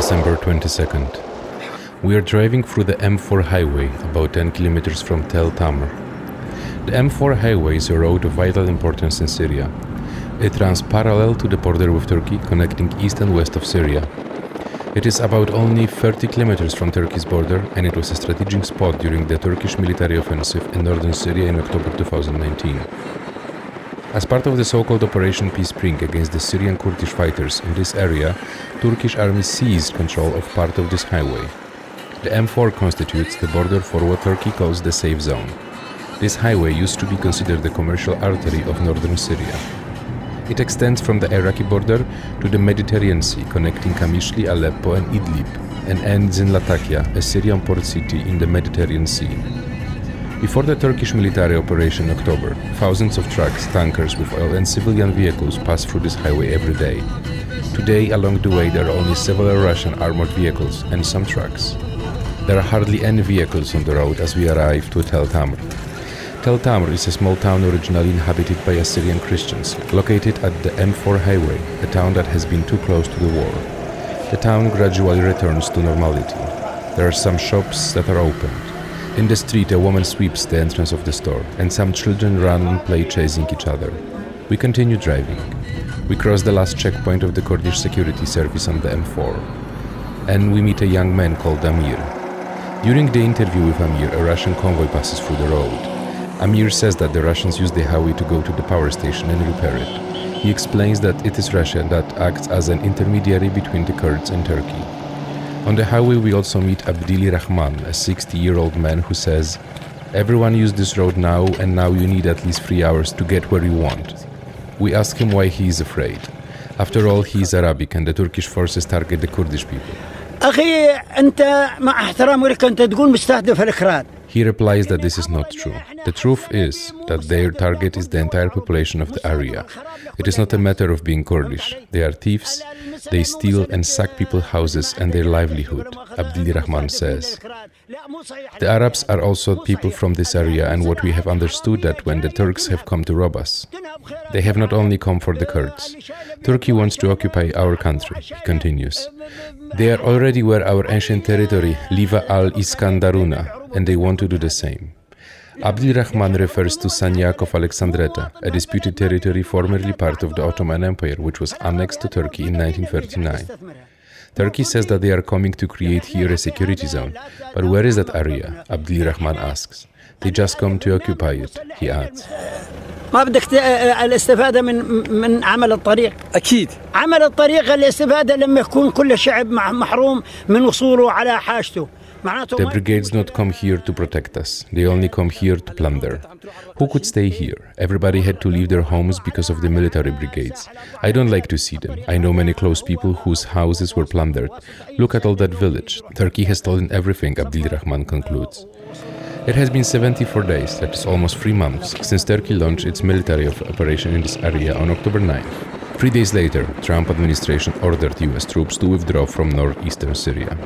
December 22nd. We are driving through the M4 highway about 10 kilometers from Tel Tamr. The M4 highway is a road of vital importance in Syria. It runs parallel to the border with Turkey, connecting east and west of Syria. It is about only 30 kilometers from Turkey's border, and it was a strategic spot during the Turkish military offensive in northern Syria in October 2019. As part of the so-called Operation Peace Spring against the Syrian Kurdish fighters in this area, Turkish army seized control of part of this highway. The M4 constitutes the border for what Turkey calls the safe zone. This highway used to be considered the commercial artery of northern Syria. It extends from the Iraqi border to the Mediterranean Sea, connecting Qamishli, Aleppo, and Idlib, and ends in Latakia, a Syrian port city in the Mediterranean Sea. Before the Turkish military operation in October, thousands of trucks, tankers with oil, and civilian vehicles pass through this highway every day. Today, along the way, there are only several Russian armored vehicles and some trucks. There are hardly any vehicles on the road as we arrive to Tel Tamr. Tel Tamr is a small town originally inhabited by Assyrian Christians, located at the M4 highway, a town that has been too close to the war. The town gradually returns to normality. There are some shops that are opened. In the street, a woman sweeps the entrance of the store, and some children run and play chasing each other. We continue driving. We cross the last checkpoint of the Kurdish security service on the M4, and we meet a young man called Amir. During the interview with Amir, a Russian convoy passes through the road. Amir says that the Russians use the highway to go to the power station and repair it. He explains that it is Russia that acts as an intermediary between the Kurds and Turkey. On the highway, we also meet Abdul Rahman, a 60 year old man who says, Everyone uses this road now, and now you need at least three hours to get where you want. We ask him why he is afraid. After all, he is Arabic, and the Turkish forces target the Kurdish people. أخي أنت مع لك أنت تقول مستهدف الإكراد He replies that this is not true. The truth is that their target is the entire population of the area. It is not a matter of being Kurdish. They are thieves. They steal and sack people's houses and their livelihood, Abdul Rahman says. The Arabs are also people from this area and what we have understood that when the Turks have come to rob us, they have not only come for the Kurds. Turkey wants to occupy our country, he continues. They are already where our ancient territory, Liva al Iskandaruna, and they want to do the same. Abdul Rahman refers to Sanjak of Alexandretta, a disputed territory formerly part of the Ottoman Empire, which was annexed to Turkey in 1939. Turkey says that they are coming to create here a security zone, but where is that area? Abdul Rahman asks. They just come to occupy it, he adds. ما بدك ت- الاستفاده من من عمل الطريق اكيد عمل الطريق الاستفاده لما يكون كل الشعب مع- محروم من وصوله على حاجته معناته The ما- brigades not come here to protect us. They only come here to plunder. Who could stay here? Everybody had to leave their homes because of the military brigades. I don't like to see them. I know many close people whose houses were plundered. Look at all that village. Turkey has stolen everything, Abdul Rahman concludes. It has been 74 days, that is almost three months, since Turkey launched its military operation in this area on October 9th. Three days later, Trump administration ordered US troops to withdraw from northeastern Syria.